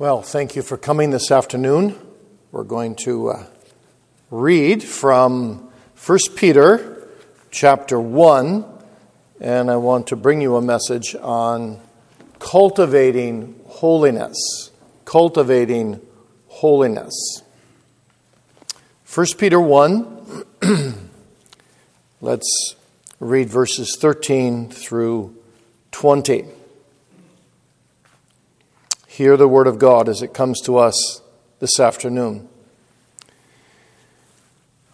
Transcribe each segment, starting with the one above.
Well, thank you for coming this afternoon. We're going to uh, read from 1 Peter chapter 1, and I want to bring you a message on cultivating holiness. Cultivating holiness. 1 Peter 1, let's read verses 13 through 20 hear the word of God as it comes to us this afternoon.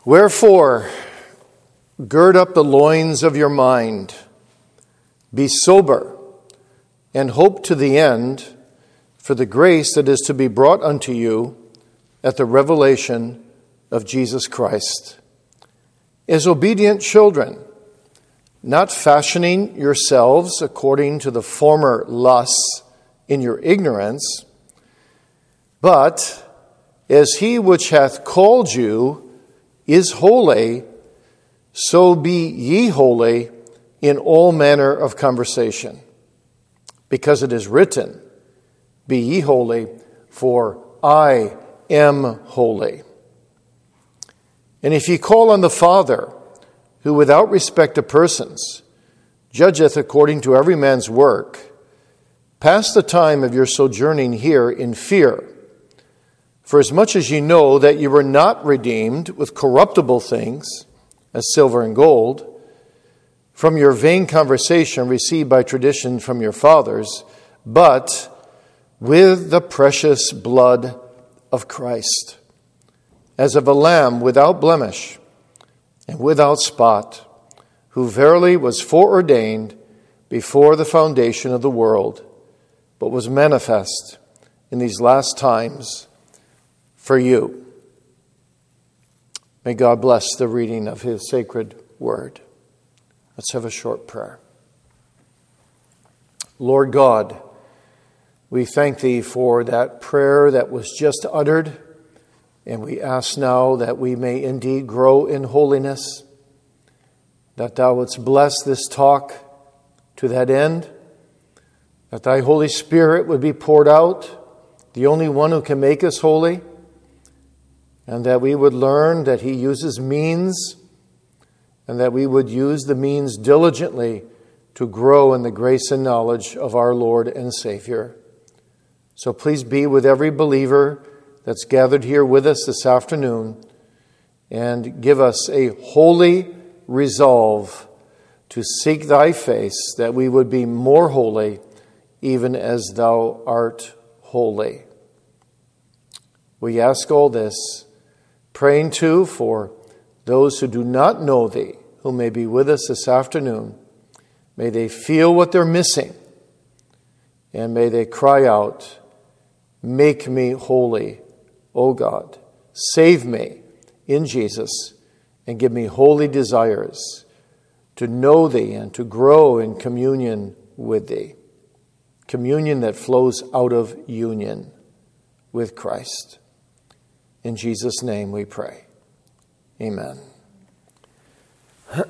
Wherefore, gird up the loins of your mind, be sober, and hope to the end for the grace that is to be brought unto you at the revelation of Jesus Christ. As obedient children, not fashioning yourselves according to the former lusts in your ignorance, but as he which hath called you is holy, so be ye holy in all manner of conversation. Because it is written, Be ye holy, for I am holy. And if ye call on the Father, who without respect of persons judgeth according to every man's work, Pass the time of your sojourning here in fear. For as much as ye know that you were not redeemed with corruptible things, as silver and gold, from your vain conversation received by tradition from your fathers, but with the precious blood of Christ, as of a lamb without blemish and without spot, who verily was foreordained before the foundation of the world but was manifest in these last times for you. May God bless the reading of His sacred word. Let's have a short prayer. Lord God, we thank Thee for that prayer that was just uttered, and we ask now that we may indeed grow in holiness, that Thou wouldst bless this talk to that end that thy Holy Spirit would be poured out, the only one who can make us holy, and that we would learn that he uses means, and that we would use the means diligently to grow in the grace and knowledge of our Lord and Savior. So please be with every believer that's gathered here with us this afternoon and give us a holy resolve to seek thy face that we would be more holy even as thou art holy. We ask all this, praying too for those who do not know thee, who may be with us this afternoon. May they feel what they're missing, and may they cry out, Make me holy, O God. Save me in Jesus, and give me holy desires to know thee and to grow in communion with thee communion that flows out of union with Christ. In Jesus' name we pray. Amen.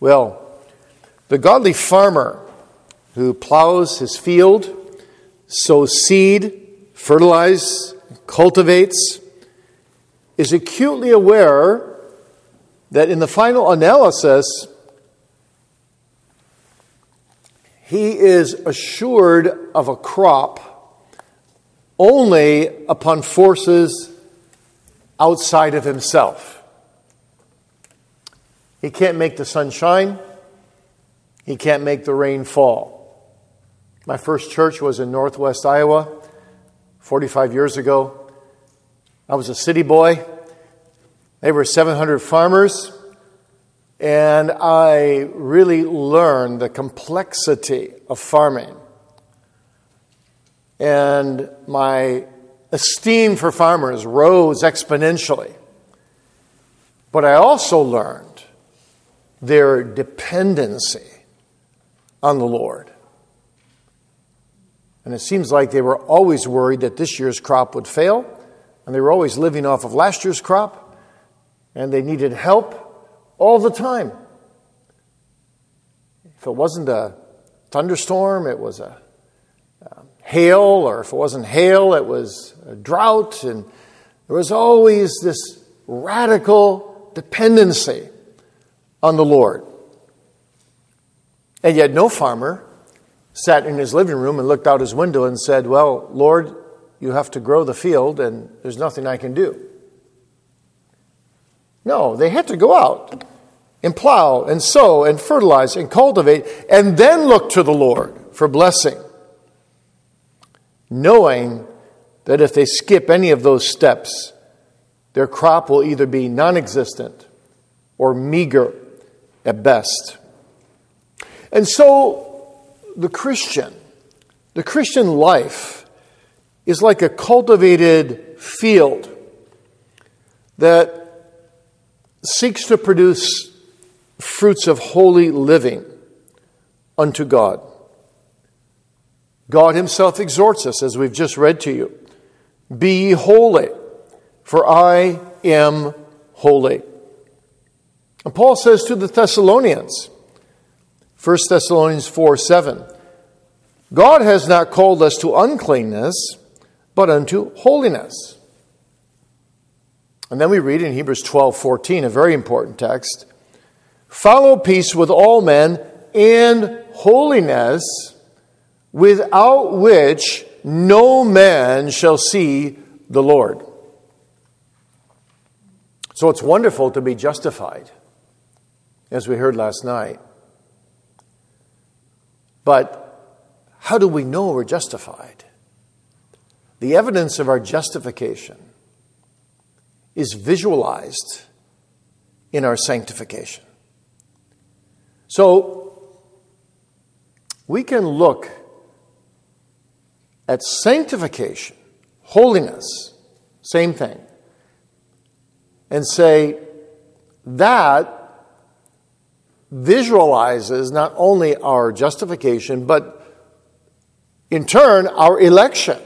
well, the godly farmer who plows his field, sows seed, fertilizes, cultivates, is acutely aware that in the final analysis, he is assured of a crop only upon forces outside of himself. He can't make the sun shine, he can't make the rain fall. My first church was in northwest Iowa 45 years ago. I was a city boy. There were 700 farmers. And I really learned the complexity of farming. And my esteem for farmers rose exponentially. But I also learned their dependency on the Lord. And it seems like they were always worried that this year's crop would fail, and they were always living off of last year's crop, and they needed help all the time. If it wasn't a thunderstorm, it was a, uh, hail, or if it wasn't hail, it was a drought, and there was always this radical dependency on the Lord. And yet, no farmer sat in his living room and looked out his window and said, Well, Lord, you have to grow the field, and there's nothing I can do. No, they had to go out and plow and sow and fertilize and cultivate and then look to the Lord for blessing, knowing that if they skip any of those steps, their crop will either be non existent or meager at best. And so the Christian, the Christian life is like a cultivated field that seeks to produce fruits of holy living unto God. God Himself exhorts us, as we've just read to you Be ye holy, for I am holy. And Paul says to the Thessalonians, 1 Thessalonians 4 7, God has not called us to uncleanness, but unto holiness. And then we read in Hebrews 12 14, a very important text follow peace with all men and holiness, without which no man shall see the Lord. So it's wonderful to be justified, as we heard last night. But how do we know we're justified? The evidence of our justification is visualized in our sanctification. So, we can look at sanctification, holiness, same thing, and say that visualizes not only our justification, but in turn, our election.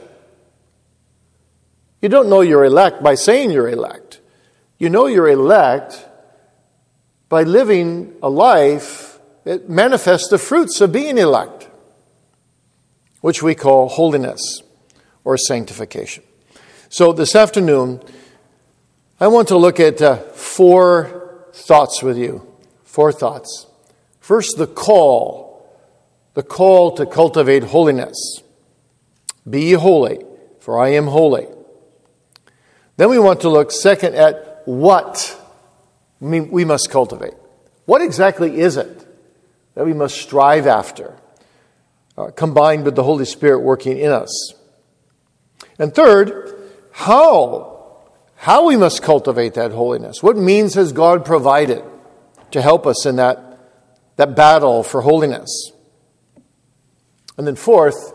You don't know you're elect by saying you're elect. You know you're elect by living a life that manifests the fruits of being elect, which we call holiness or sanctification. So this afternoon, I want to look at uh, four thoughts with you. Four thoughts. First, the call. The call to cultivate holiness. Be holy, for I am holy. Then we want to look, second, at what we must cultivate. What exactly is it that we must strive after, uh, combined with the Holy Spirit working in us? And third, how? How we must cultivate that holiness. What means has God provided to help us in that, that battle for holiness? And then, fourth,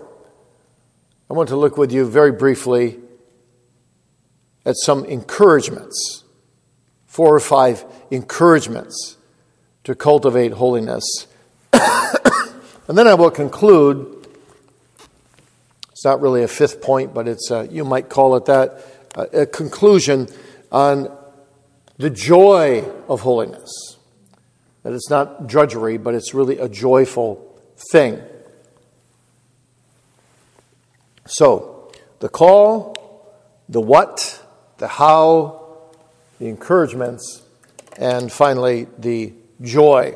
I want to look with you very briefly at some encouragements, four or five encouragements to cultivate holiness. and then I will conclude. It's not really a fifth point, but it's a, you might call it that uh, a conclusion on the joy of holiness. That it's not drudgery, but it's really a joyful thing. So, the call, the what, the how, the encouragements, and finally the joy.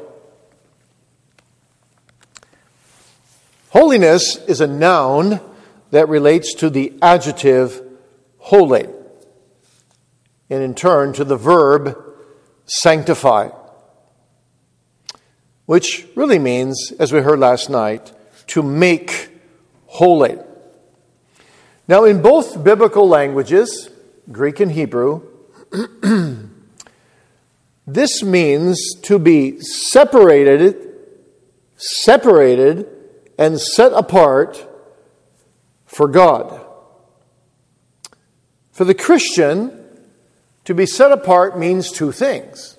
Holiness is a noun that relates to the adjective holy, and in turn to the verb sanctify, which really means, as we heard last night, to make holy. Now, in both biblical languages, Greek and Hebrew, this means to be separated, separated, and set apart for God. For the Christian, to be set apart means two things.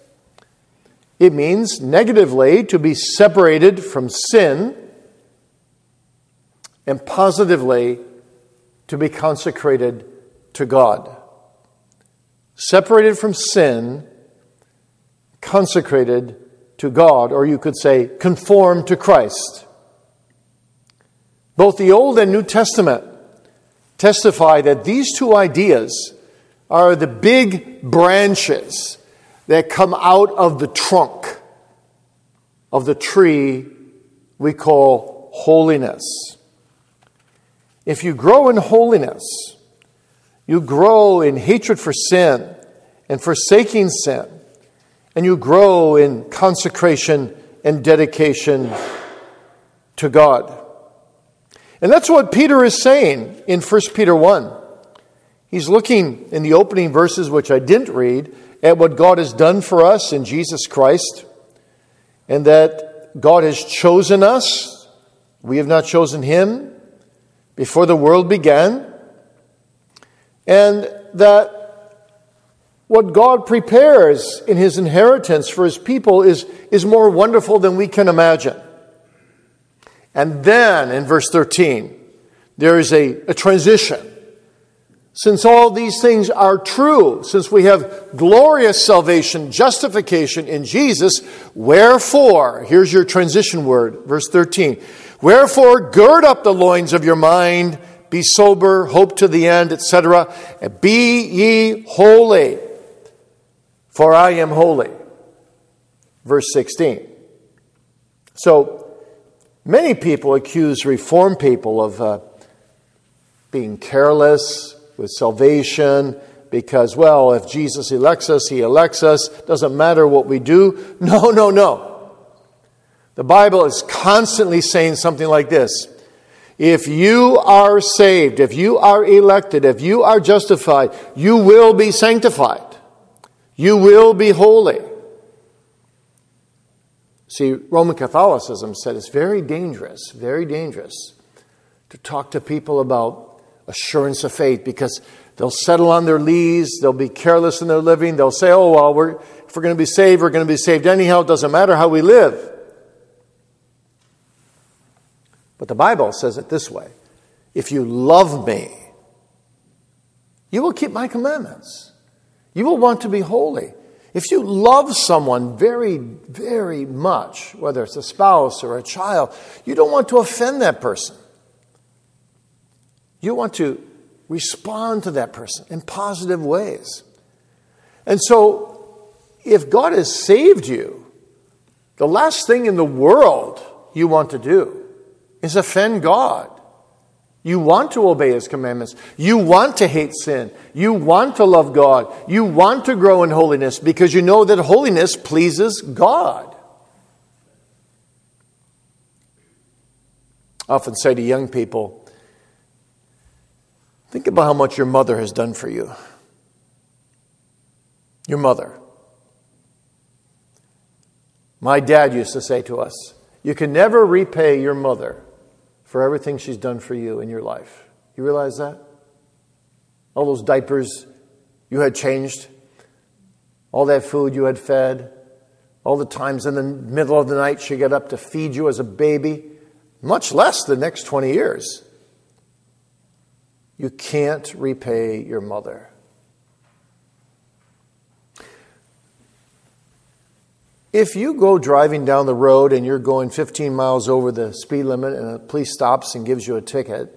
It means negatively to be separated from sin, and positively to be consecrated to God separated from sin, consecrated to God, or you could say, conformed to Christ. Both the Old and New Testament testify that these two ideas are the big branches that come out of the trunk of the tree we call holiness. If you grow in holiness, you grow in hatred for sin and forsaking sin, and you grow in consecration and dedication to God. And that's what Peter is saying in 1 Peter 1. He's looking in the opening verses, which I didn't read, at what God has done for us in Jesus Christ, and that God has chosen us. We have not chosen Him before the world began, and that what God prepares in His inheritance for His people is, is more wonderful than we can imagine. And then in verse 13, there is a, a transition. Since all these things are true, since we have glorious salvation, justification in Jesus, wherefore, here's your transition word, verse 13. Wherefore, gird up the loins of your mind, be sober, hope to the end, etc. Be ye holy, for I am holy. Verse 16. So, Many people accuse Reformed people of uh, being careless with salvation because, well, if Jesus elects us, he elects us. Doesn't matter what we do. No, no, no. The Bible is constantly saying something like this If you are saved, if you are elected, if you are justified, you will be sanctified, you will be holy. See, Roman Catholicism said it's very dangerous, very dangerous to talk to people about assurance of faith because they'll settle on their lees, they'll be careless in their living, they'll say, oh, well, we're, if we're going to be saved, we're going to be saved anyhow, it doesn't matter how we live. But the Bible says it this way if you love me, you will keep my commandments. You will want to be holy. If you love someone very, very much, whether it's a spouse or a child, you don't want to offend that person. You want to respond to that person in positive ways. And so, if God has saved you, the last thing in the world you want to do is offend God. You want to obey His commandments. You want to hate sin. You want to love God. You want to grow in holiness because you know that holiness pleases God. I often say to young people, think about how much your mother has done for you. Your mother. My dad used to say to us, You can never repay your mother for everything she's done for you in your life. You realize that? All those diapers you had changed, all that food you had fed, all the times in the middle of the night she got up to feed you as a baby, much less the next 20 years. You can't repay your mother. If you go driving down the road and you're going 15 miles over the speed limit and a police stops and gives you a ticket,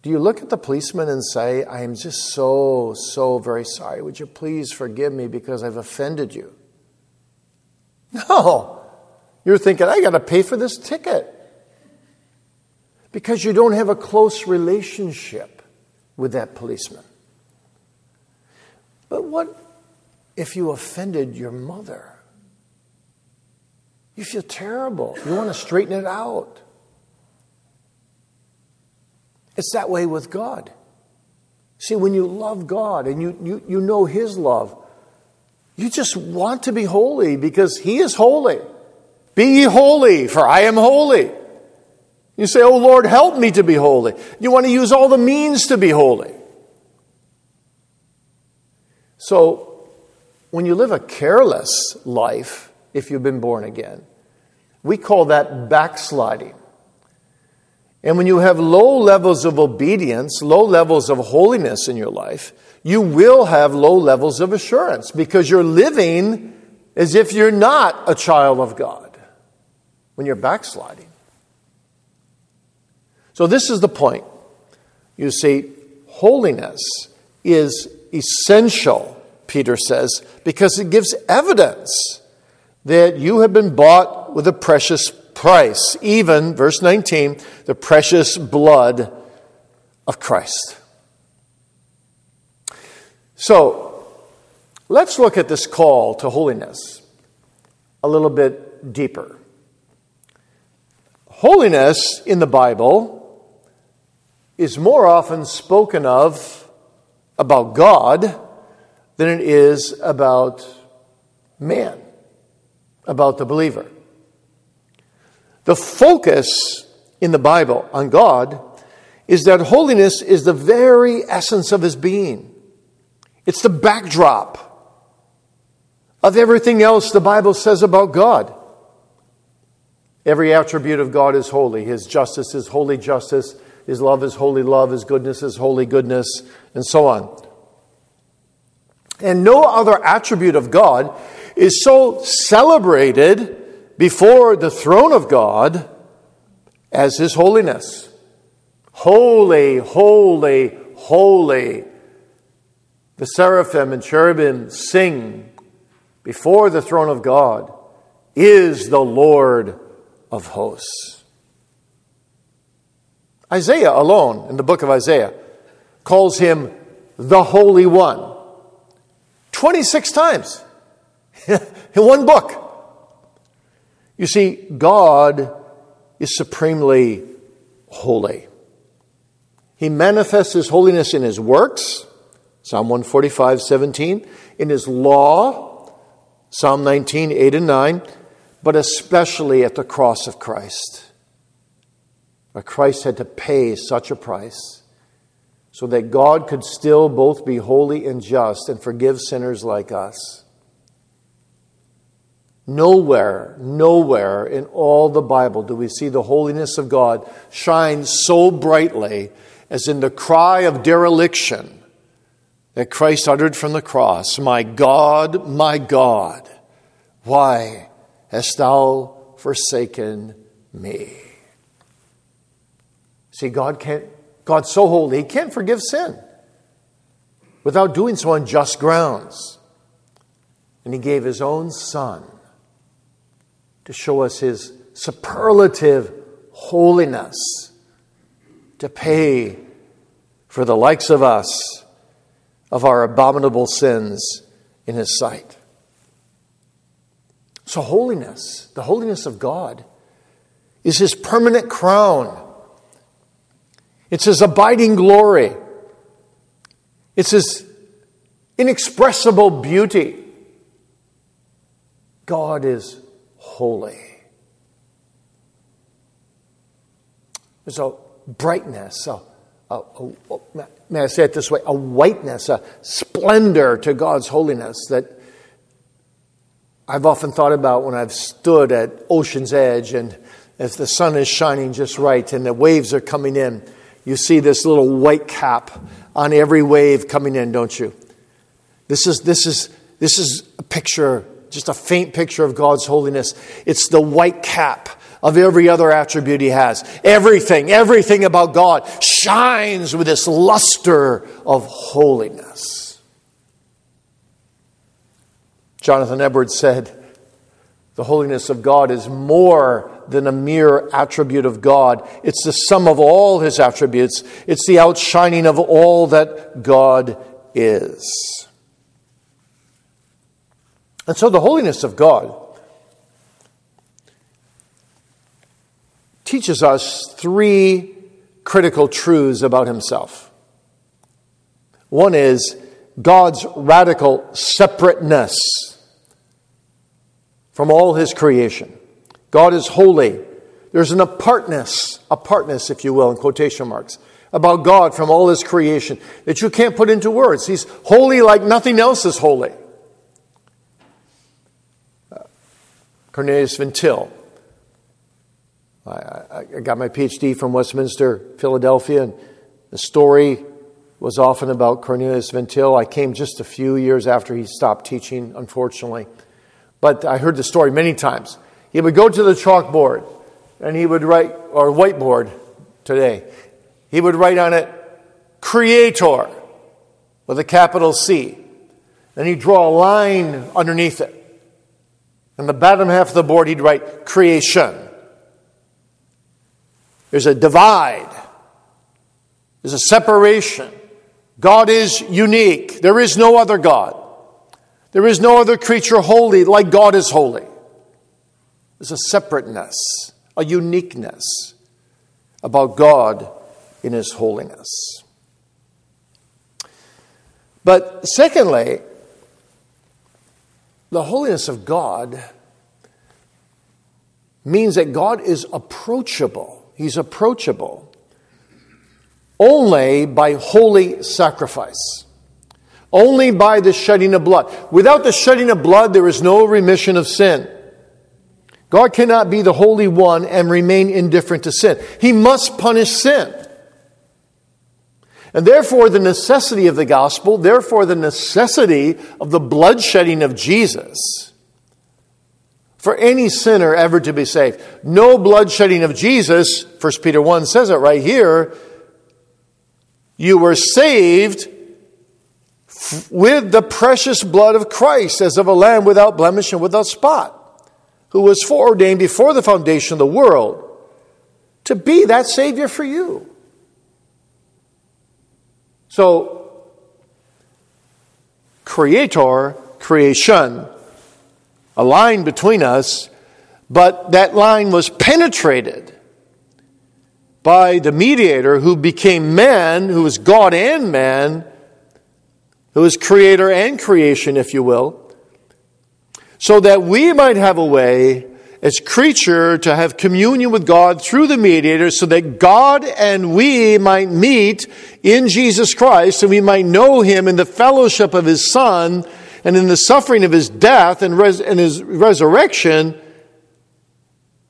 do you look at the policeman and say, I am just so, so very sorry. Would you please forgive me because I've offended you? No. You're thinking, I got to pay for this ticket. Because you don't have a close relationship with that policeman. But what if you offended your mother? You feel terrible. You want to straighten it out. It's that way with God. See, when you love God and you, you, you know His love, you just want to be holy because He is holy. Be ye holy, for I am holy. You say, Oh Lord, help me to be holy. You want to use all the means to be holy. So, when you live a careless life, if you've been born again. We call that backsliding. And when you have low levels of obedience, low levels of holiness in your life, you will have low levels of assurance because you're living as if you're not a child of God when you're backsliding. So, this is the point. You see, holiness is essential, Peter says, because it gives evidence that you have been bought with a precious price, even, verse 19, the precious blood of Christ. So, let's look at this call to holiness a little bit deeper. Holiness in the Bible is more often spoken of about God than it is about man, about the believer. The focus in the Bible on God is that holiness is the very essence of his being. It's the backdrop of everything else the Bible says about God. Every attribute of God is holy. His justice is holy justice. His love is holy love. His goodness is holy goodness, and so on. And no other attribute of God is so celebrated before the throne of God as His holiness. Holy, holy, holy. The seraphim and cherubim sing before the throne of God is the Lord of hosts. Isaiah alone, in the book of Isaiah, calls him the Holy One 26 times in one book. You see, God is supremely holy. He manifests his holiness in his works, Psalm 145, 17, in his law, Psalm 19, 8 and 9, but especially at the cross of Christ. Where Christ had to pay such a price so that God could still both be holy and just and forgive sinners like us. Nowhere, nowhere in all the Bible do we see the holiness of God shine so brightly as in the cry of dereliction that Christ uttered from the cross My God, my God, why hast thou forsaken me? See, God can't, God's so holy, He can't forgive sin without doing so on just grounds. And He gave His own Son to show us His superlative holiness, to pay for the likes of us of our abominable sins in His sight. So, holiness, the holiness of God, is His permanent crown. It's His abiding glory. It's His inexpressible beauty. God is holy. There's a brightness, a, a, a, may I say it this way, a whiteness, a splendor to God's holiness that I've often thought about when I've stood at ocean's edge and as the sun is shining just right and the waves are coming in, you see this little white cap on every wave coming in, don't you? This is, this is, this is a picture, just a faint picture of God's holiness. It's the white cap of every other attribute he has. Everything, everything about God shines with this luster of holiness. Jonathan Edwards said, The holiness of God is more than a mere attribute of God. It's the sum of all his attributes, it's the outshining of all that God is. And so the holiness of God teaches us three critical truths about himself. One is God's radical separateness from all his creation. God is holy. There's an apartness, apartness, if you will, in quotation marks, about God from all his creation that you can't put into words. He's holy like nothing else is holy. Cornelius Van Til. I, I got my PhD from Westminster, Philadelphia, and the story was often about Cornelius Van Til. I came just a few years after he stopped teaching, unfortunately but I heard the story many times. He would go to the chalkboard and he would write, or whiteboard, today. He would write on it, Creator, with a capital C. Then he'd draw a line underneath it. On the bottom half of the board, he'd write creation. There's a divide, there's a separation. God is unique. There is no other God. There is no other creature holy like God is holy. There's a separateness, a uniqueness about God in His holiness. But secondly, the holiness of God means that God is approachable. He's approachable only by holy sacrifice, only by the shedding of blood. Without the shedding of blood, there is no remission of sin. God cannot be the Holy One and remain indifferent to sin. He must punish sin. And therefore, the necessity of the gospel, therefore, the necessity of the bloodshedding of Jesus for any sinner ever to be saved. No bloodshedding of Jesus, 1 Peter 1 says it right here. You were saved with the precious blood of Christ as of a lamb without blemish and without spot, who was foreordained before the foundation of the world to be that Savior for you. So, creator, creation, a line between us, but that line was penetrated by the mediator who became man, who was God and man, who is creator and creation, if you will, so that we might have a way as creature to have communion with God through the mediator so that God and we might meet in Jesus Christ and we might know him in the fellowship of his son and in the suffering of his death and, res- and his resurrection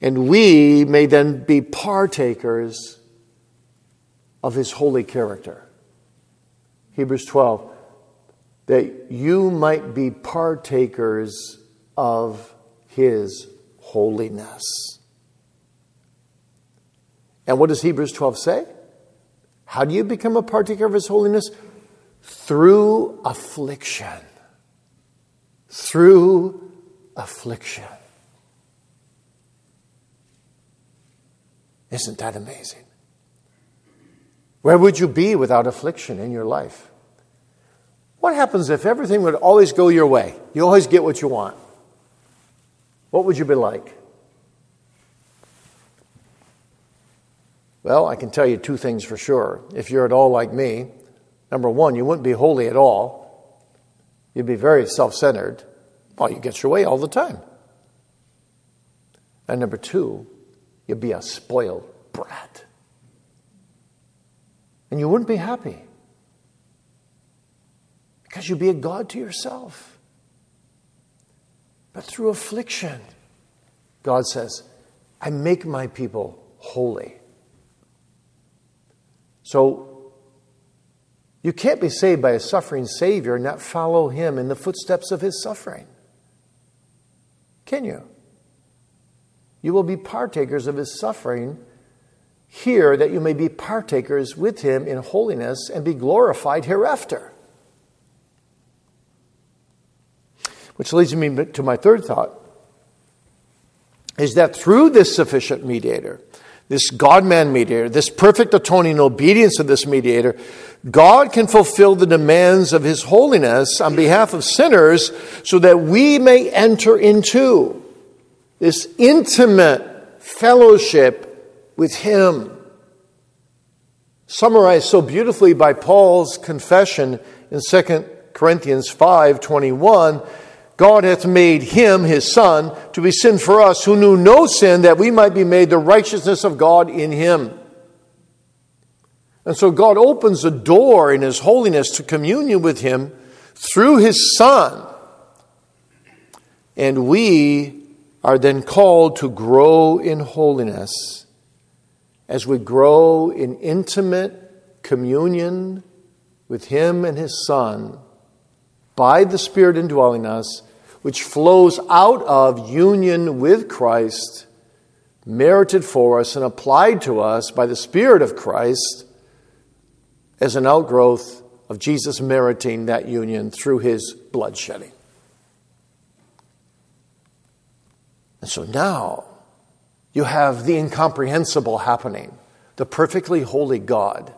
and we may then be partakers of his holy character. Hebrews 12 that you might be partakers of his holiness. And what does Hebrews 12 say? How do you become a partaker of his holiness? Through affliction. Through affliction. Isn't that amazing? Where would you be without affliction in your life? What happens if everything would always go your way? You always get what you want what would you be like? Well, I can tell you two things for sure. If you're at all like me, number one, you wouldn't be holy at all. You'd be very self centered. Well, you get your way all the time. And number two, you'd be a spoiled brat. And you wouldn't be happy because you'd be a God to yourself. But through affliction, God says, I make my people holy. So you can't be saved by a suffering Savior and not follow Him in the footsteps of His suffering. Can you? You will be partakers of His suffering here that you may be partakers with Him in holiness and be glorified hereafter. Which leads me to my third thought is that through this sufficient mediator, this God man mediator, this perfect atoning obedience of this mediator, God can fulfill the demands of his holiness on behalf of sinners so that we may enter into this intimate fellowship with him. Summarized so beautifully by Paul's confession in 2 Corinthians 5 21 God hath made him, his son, to be sin for us who knew no sin, that we might be made the righteousness of God in him. And so God opens a door in his holiness to communion with him through his son. And we are then called to grow in holiness as we grow in intimate communion with him and his son by the Spirit indwelling us which flows out of union with Christ, merited for us and applied to us by the Spirit of Christ as an outgrowth of Jesus meriting that union through his blood shedding. And so now you have the incomprehensible happening the perfectly holy God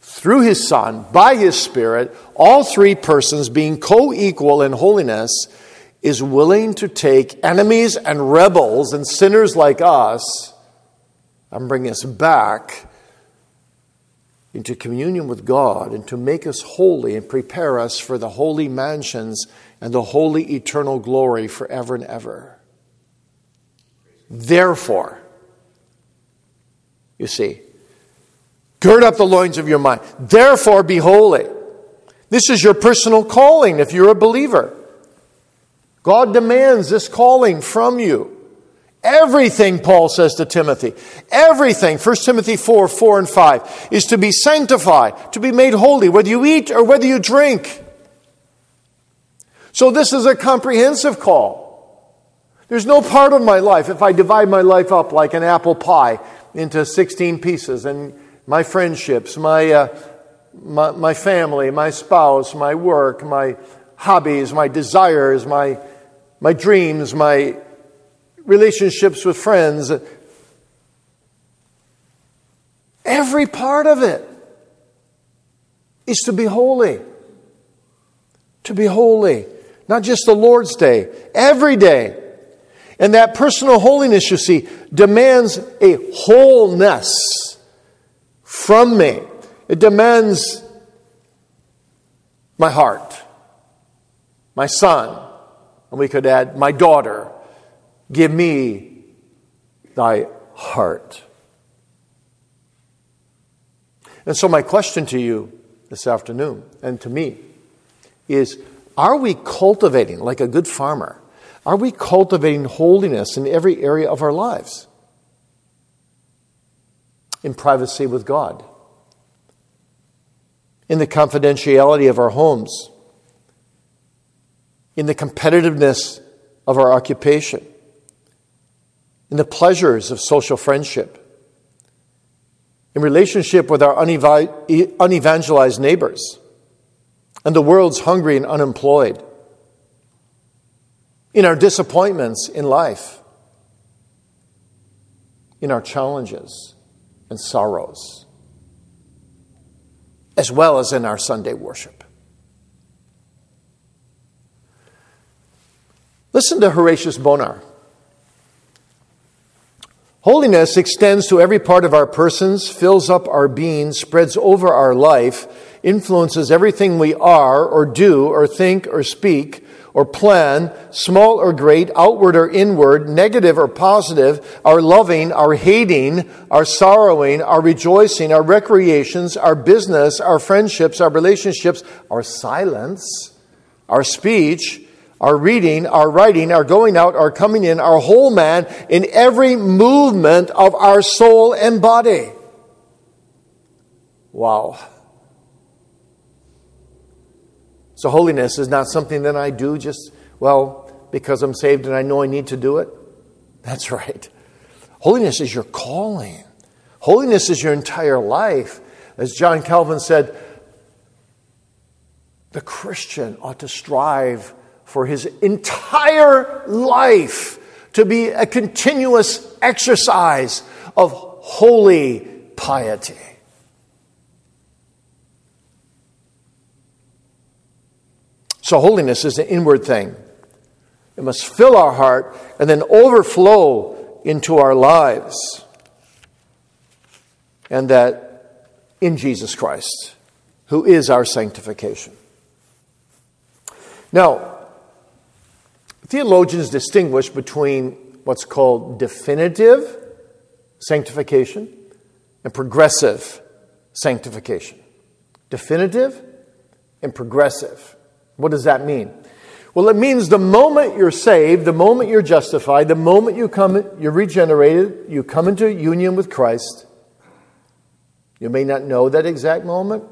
through his Son, by his Spirit, all three persons being co equal in holiness, is willing to take enemies and rebels and sinners like us and bring us back into communion with God and to make us holy and prepare us for the holy mansions and the holy eternal glory forever and ever. Therefore, you see, gird up the loins of your mind. Therefore, be holy. This is your personal calling if you're a believer. God demands this calling from you. Everything, Paul says to Timothy, everything, 1 Timothy 4 4 and 5, is to be sanctified, to be made holy, whether you eat or whether you drink. So, this is a comprehensive call. There's no part of my life, if I divide my life up like an apple pie into 16 pieces, and my friendships, my, uh, my, my family, my spouse, my work, my hobbies, my desires, my, my dreams, my relationships with friends. Every part of it is to be holy. To be holy. Not just the Lord's day, every day. And that personal holiness, you see, demands a wholeness from me. It demands my heart, my son, and we could add my daughter, Give me thy heart. And so, my question to you this afternoon and to me is Are we cultivating, like a good farmer, are we cultivating holiness in every area of our lives? In privacy with God, in the confidentiality of our homes, in the competitiveness of our occupation in the pleasures of social friendship, in relationship with our unevangelized neighbors, and the world's hungry and unemployed, in our disappointments in life, in our challenges and sorrows, as well as in our Sunday worship. Listen to Horatius Bonar. Holiness extends to every part of our persons, fills up our being, spreads over our life, influences everything we are or do or think or speak or plan, small or great, outward or inward, negative or positive, our loving, our hating, our sorrowing, our rejoicing, our recreations, our business, our friendships, our relationships, our silence, our speech, our reading, our writing, our going out, our coming in, our whole man, in every movement of our soul and body. Wow. So, holiness is not something that I do just, well, because I'm saved and I know I need to do it. That's right. Holiness is your calling, holiness is your entire life. As John Calvin said, the Christian ought to strive for his entire life to be a continuous exercise of holy piety. So, holiness is an inward thing. It must fill our heart and then overflow into our lives. And that in Jesus Christ, who is our sanctification. Now, Theologians distinguish between what's called definitive sanctification and progressive sanctification. Definitive and progressive. What does that mean? Well, it means the moment you're saved, the moment you're justified, the moment you come, you're regenerated, you come into union with Christ. You may not know that exact moment.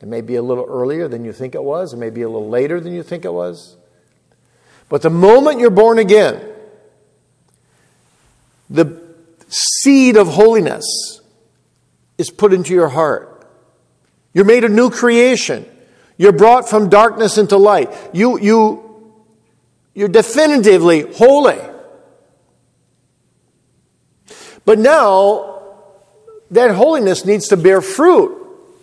It may be a little earlier than you think it was. It may be a little later than you think it was. But the moment you're born again, the seed of holiness is put into your heart. You're made a new creation. You're brought from darkness into light. You, you, you're definitively holy. But now, that holiness needs to bear fruit.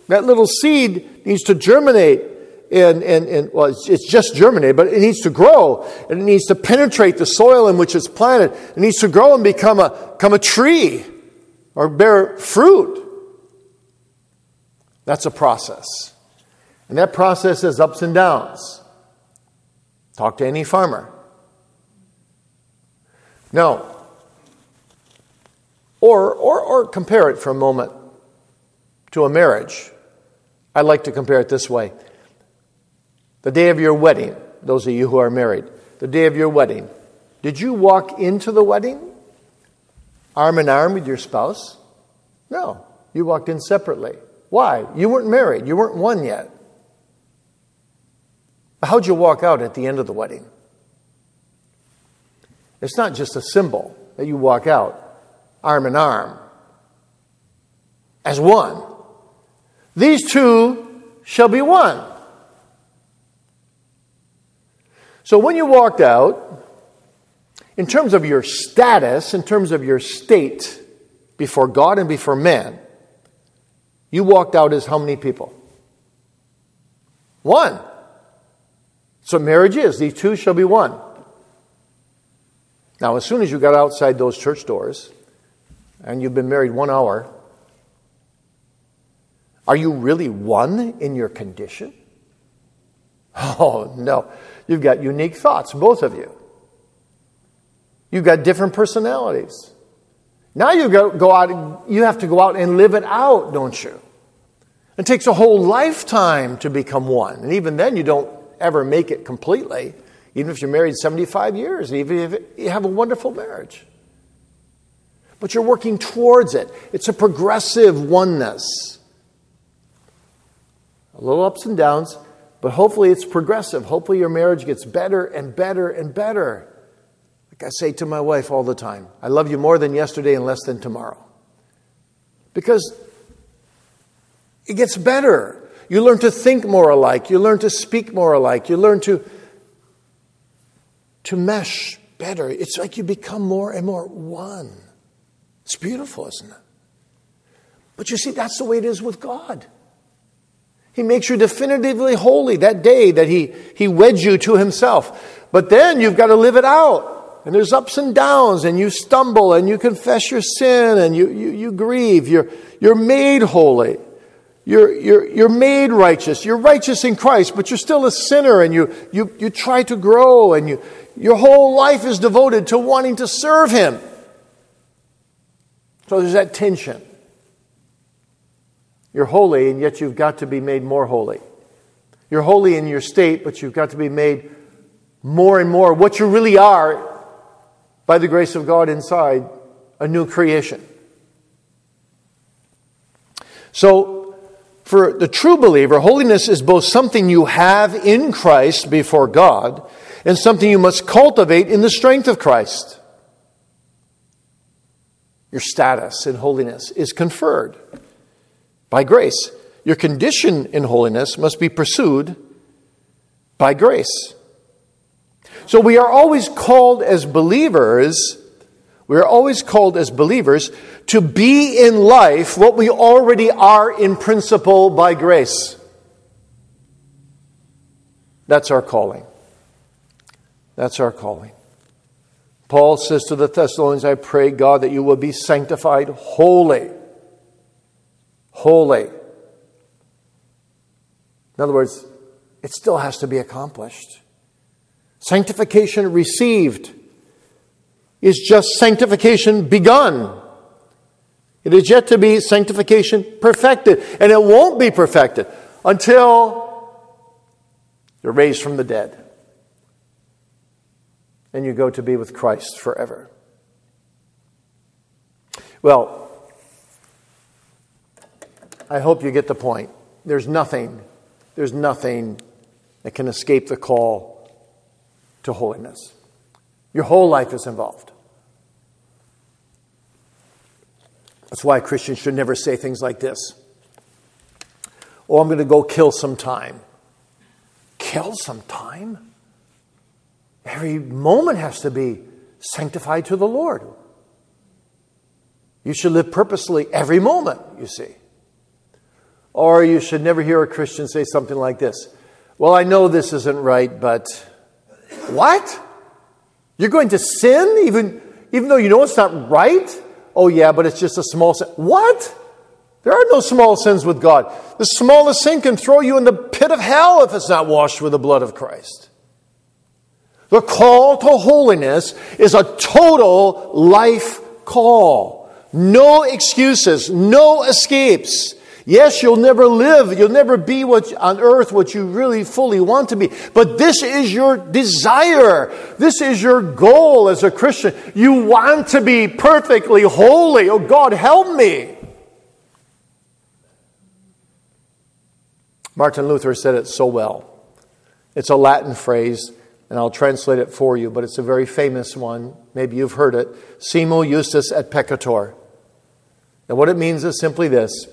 That little seed needs to germinate and, and, and well, it's, it's, just germinated, but it needs to grow and it needs to penetrate the soil in which it's planted. It needs to grow and become a, become a tree or bear fruit. That's a process. And that process has ups and downs. Talk to any farmer. Now, or, or, or compare it for a moment to a marriage. I like to compare it this way. The day of your wedding, those of you who are married, the day of your wedding, did you walk into the wedding arm in arm with your spouse? No, you walked in separately. Why? You weren't married, you weren't one yet. How'd you walk out at the end of the wedding? It's not just a symbol that you walk out arm in arm as one. These two shall be one. So when you walked out, in terms of your status, in terms of your state before God and before man, you walked out as how many people? One. So marriage is. These two shall be one. Now, as soon as you got outside those church doors and you've been married one hour, are you really one in your condition? Oh, no. You've got unique thoughts, both of you. You've got different personalities. Now you go, go out, you have to go out and live it out, don't you? It takes a whole lifetime to become one. And even then, you don't ever make it completely, even if you're married 75 years, even if you have a wonderful marriage. But you're working towards it. It's a progressive oneness. A little ups and downs, but hopefully it's progressive. Hopefully your marriage gets better and better and better. Like I say to my wife all the time, I love you more than yesterday and less than tomorrow. Because it gets better. You learn to think more alike. You learn to speak more alike. You learn to, to mesh better. It's like you become more and more one. It's beautiful, isn't it? But you see, that's the way it is with God. He makes you definitively holy that day that he, he weds you to Himself. But then you've got to live it out. And there's ups and downs, and you stumble, and you confess your sin, and you, you, you grieve. You're, you're made holy. You're, you're, you're made righteous. You're righteous in Christ, but you're still a sinner, and you, you, you try to grow, and you, your whole life is devoted to wanting to serve Him. So there's that tension. You're holy, and yet you've got to be made more holy. You're holy in your state, but you've got to be made more and more what you really are by the grace of God inside a new creation. So, for the true believer, holiness is both something you have in Christ before God and something you must cultivate in the strength of Christ. Your status in holiness is conferred by grace. Your condition in holiness must be pursued by grace. So we are always called as believers, we are always called as believers to be in life what we already are in principle by grace. That's our calling. That's our calling. Paul says to the Thessalonians, I pray, God, that you will be sanctified holy holy. In other words, it still has to be accomplished. Sanctification received is just sanctification begun. It is yet to be sanctification perfected, and it won't be perfected until you're raised from the dead and you go to be with Christ forever. Well, I hope you get the point. There's nothing, there's nothing that can escape the call to holiness. Your whole life is involved. That's why Christians should never say things like this. Oh, I'm going to go kill some time. Kill some time? Every moment has to be sanctified to the Lord. You should live purposely every moment, you see. Or you should never hear a Christian say something like this Well, I know this isn't right, but what? You're going to sin even, even though you know it's not right? Oh, yeah, but it's just a small sin. What? There are no small sins with God. The smallest sin can throw you in the pit of hell if it's not washed with the blood of Christ. The call to holiness is a total life call. No excuses, no escapes. Yes, you'll never live, you'll never be what, on earth what you really fully want to be. But this is your desire. This is your goal as a Christian. You want to be perfectly holy. Oh God, help me. Martin Luther said it so well. It's a Latin phrase, and I'll translate it for you, but it's a very famous one. Maybe you've heard it. Simul justus et peccator. And what it means is simply this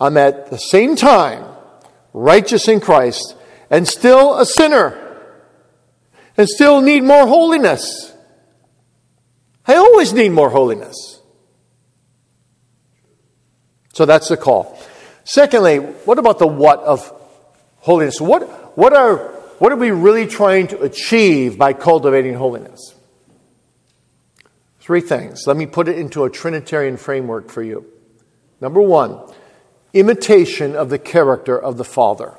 I'm at the same time righteous in Christ and still a sinner and still need more holiness. I always need more holiness. So that's the call. Secondly, what about the what of holiness? What, what, are, what are we really trying to achieve by cultivating holiness? Three things. Let me put it into a Trinitarian framework for you. Number one, imitation of the character of the Father.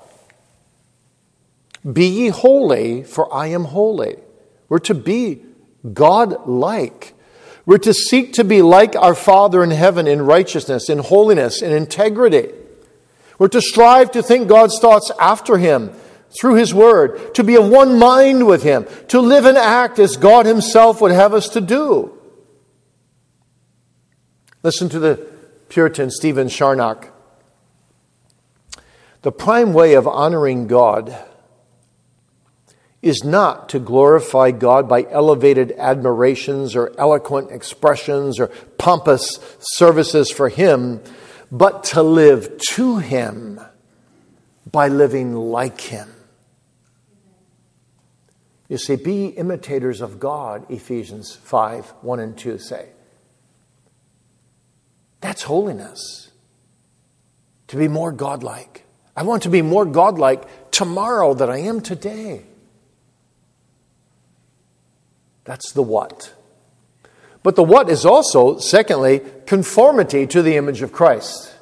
Be ye holy, for I am holy. We're to be God like. We're to seek to be like our Father in heaven in righteousness, in holiness, in integrity. We're to strive to think God's thoughts after Him through His Word, to be of one mind with Him, to live and act as God Himself would have us to do. Listen to the Puritan Stephen Charnock. The prime way of honoring God is not to glorify God by elevated admirations or eloquent expressions or pompous services for Him, but to live to Him by living like Him. You see, be imitators of God, Ephesians 5 1 and 2 say. That's holiness. To be more godlike. I want to be more godlike tomorrow than I am today. That's the what. But the what is also, secondly, conformity to the image of Christ.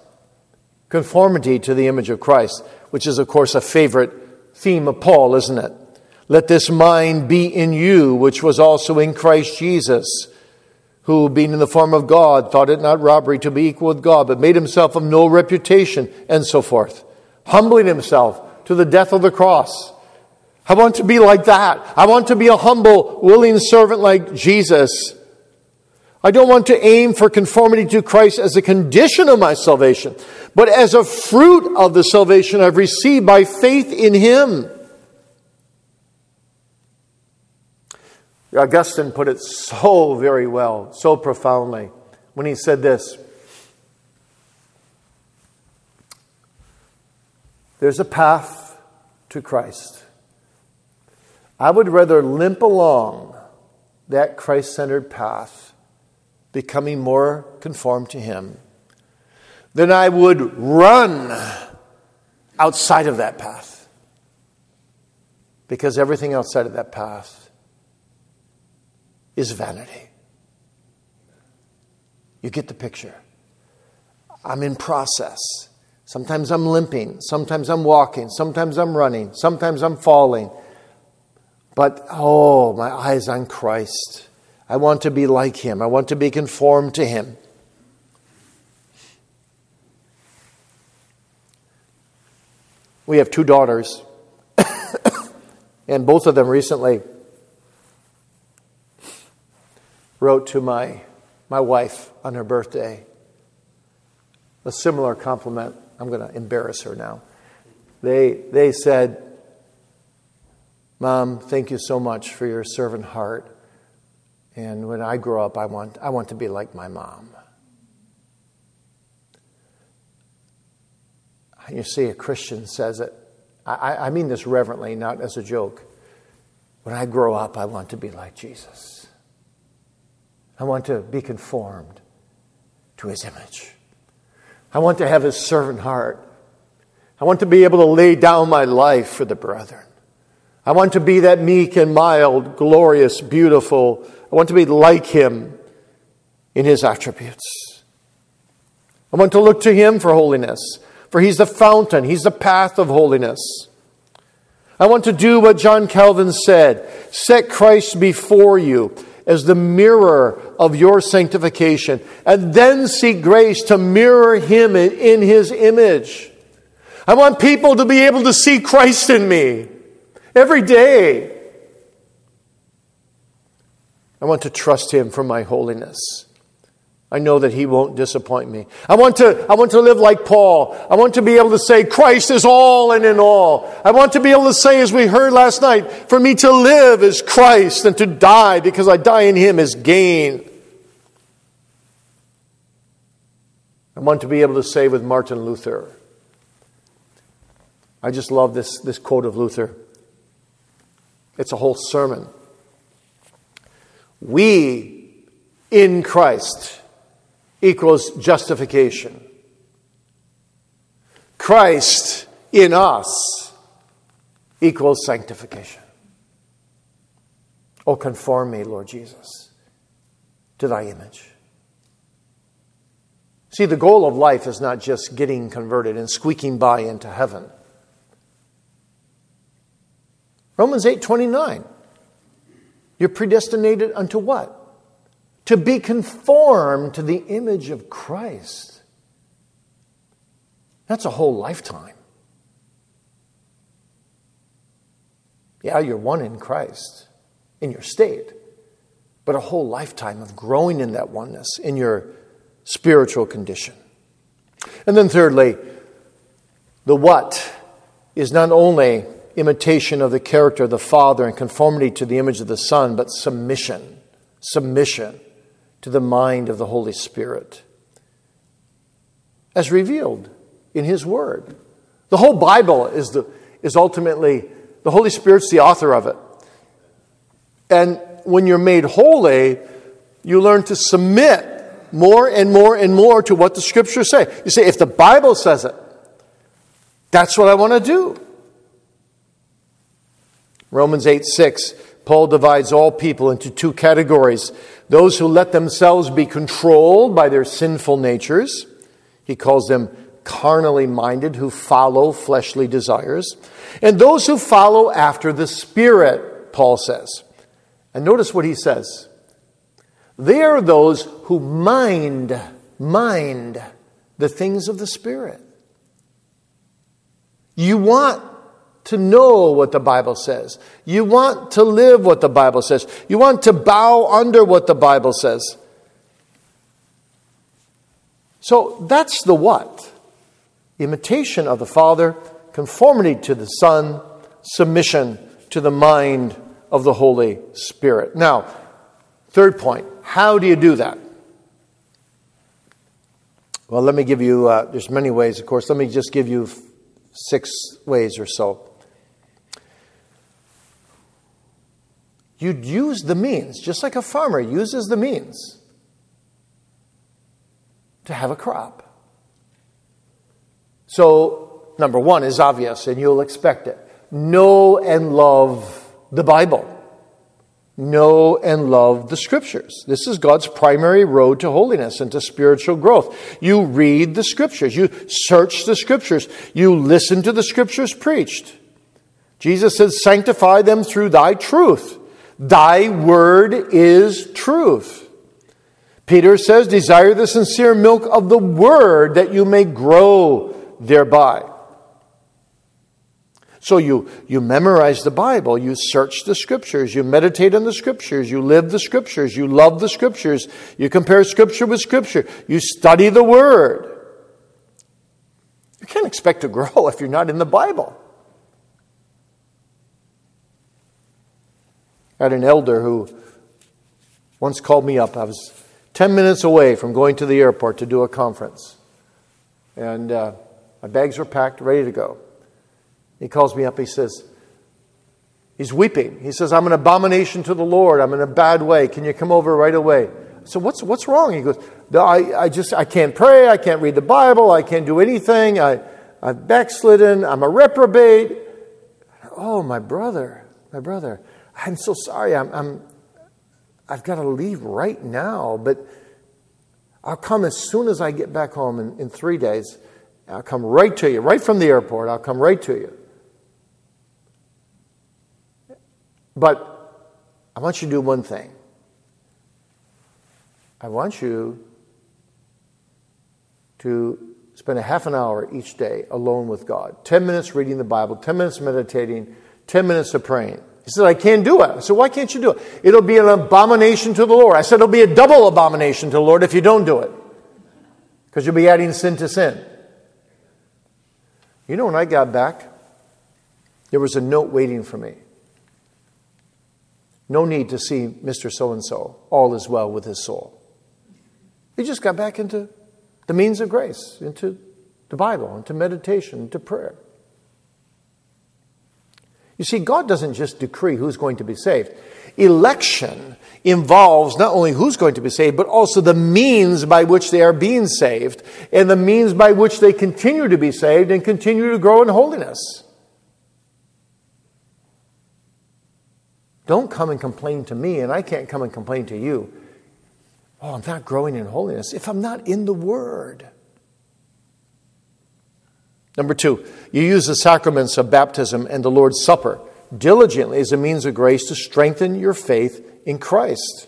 Conformity to the image of Christ, which is, of course, a favorite theme of Paul, isn't it? Let this mind be in you, which was also in Christ Jesus who, being in the form of God, thought it not robbery to be equal with God, but made himself of no reputation, and so forth, humbling himself to the death of the cross. I want to be like that. I want to be a humble, willing servant like Jesus. I don't want to aim for conformity to Christ as a condition of my salvation, but as a fruit of the salvation I've received by faith in Him. Augustine put it so very well, so profoundly, when he said this There's a path to Christ. I would rather limp along that Christ centered path, becoming more conformed to Him, than I would run outside of that path. Because everything outside of that path is vanity. You get the picture. I'm in process. Sometimes I'm limping. Sometimes I'm walking. Sometimes I'm running. Sometimes I'm falling. But oh, my eyes on Christ. I want to be like Him. I want to be conformed to Him. We have two daughters, and both of them recently wrote to my, my wife on her birthday a similar compliment. I'm going to embarrass her now. They, they said, Mom, thank you so much for your servant heart. And when I grow up, I want, I want to be like my mom. You see, a Christian says it. I, I mean this reverently, not as a joke. When I grow up, I want to be like Jesus. I want to be conformed to his image. I want to have his servant heart. I want to be able to lay down my life for the brethren. I want to be that meek and mild, glorious, beautiful. I want to be like him in his attributes. I want to look to him for holiness, for he's the fountain, he's the path of holiness. I want to do what John Calvin said set Christ before you as the mirror of your sanctification, and then seek grace to mirror him in his image. I want people to be able to see Christ in me every day. I want to trust him for my holiness. I know that he won't disappoint me. I want to, I want to live like Paul. I want to be able to say, Christ is all and in all. I want to be able to say, as we heard last night, for me to live is Christ and to die because I die in him is gain. I want to be able to say with Martin Luther, I just love this, this quote of Luther. It's a whole sermon. We in Christ equals justification. Christ in us equals sanctification. Oh, conform me, Lord Jesus, to thy image. See, the goal of life is not just getting converted and squeaking by into heaven. Romans 8 29. You're predestinated unto what? To be conformed to the image of Christ. That's a whole lifetime. Yeah, you're one in Christ, in your state, but a whole lifetime of growing in that oneness in your spiritual condition. And then, thirdly, the what is not only imitation of the character of the Father and conformity to the image of the Son, but submission. Submission to the mind of the Holy Spirit as revealed in His Word. The whole Bible is, the, is ultimately, the Holy Spirit's the author of it. And when you're made holy, you learn to submit more and more and more to what the Scriptures say. You say, if the Bible says it, that's what I want to do. Romans 8 6 Paul divides all people into two categories those who let themselves be controlled by their sinful natures. He calls them carnally minded, who follow fleshly desires, and those who follow after the Spirit, Paul says. And notice what he says. They are those who mind, mind the things of the Spirit. You want to know what the Bible says. You want to live what the Bible says. You want to bow under what the Bible says. So that's the what imitation of the Father, conformity to the Son, submission to the mind of the Holy Spirit. Now, third point how do you do that? Well, let me give you, uh, there's many ways, of course. Let me just give you six ways or so. You'd use the means, just like a farmer uses the means to have a crop. So, number one is obvious, and you'll expect it. Know and love the Bible. Know and love the Scriptures. This is God's primary road to holiness and to spiritual growth. You read the Scriptures, you search the Scriptures, you listen to the Scriptures preached. Jesus says, Sanctify them through thy truth. Thy word is truth. Peter says, Desire the sincere milk of the word that you may grow thereby. So you, you memorize the Bible, you search the scriptures, you meditate on the scriptures, you live the scriptures, you love the scriptures, you compare scripture with scripture, you study the word. You can't expect to grow if you're not in the Bible. Had an elder who once called me up. I was 10 minutes away from going to the airport to do a conference. And uh, My bags were packed, ready to go. He calls me up. He says, He's weeping. He says, I'm an abomination to the Lord. I'm in a bad way. Can you come over right away? So what's what's wrong? He goes, no, I, I just I can't pray, I can't read the Bible, I can't do anything, I, I've backslidden, I'm a reprobate. Oh, my brother, my brother, I'm so sorry. I'm, I'm I've got to leave right now, but I'll come as soon as I get back home in, in three days. I'll come right to you, right from the airport. I'll come right to you. But I want you to do one thing. I want you to spend a half an hour each day alone with God. 10 minutes reading the Bible, 10 minutes meditating, 10 minutes of praying. He said, I can't do it. I said, why can't you do it? It'll be an abomination to the Lord. I said, it'll be a double abomination to the Lord if you don't do it. Because you'll be adding sin to sin. You know, when I got back, there was a note waiting for me. No need to see Mr. So and so. All is well with his soul. He just got back into the means of grace, into the Bible, into meditation, into prayer. You see, God doesn't just decree who's going to be saved. Election involves not only who's going to be saved, but also the means by which they are being saved and the means by which they continue to be saved and continue to grow in holiness. Don't come and complain to me, and I can't come and complain to you Oh, I'm not growing in holiness if I'm not in the Word. Number two, you use the sacraments of baptism and the Lord's Supper diligently as a means of grace to strengthen your faith in Christ.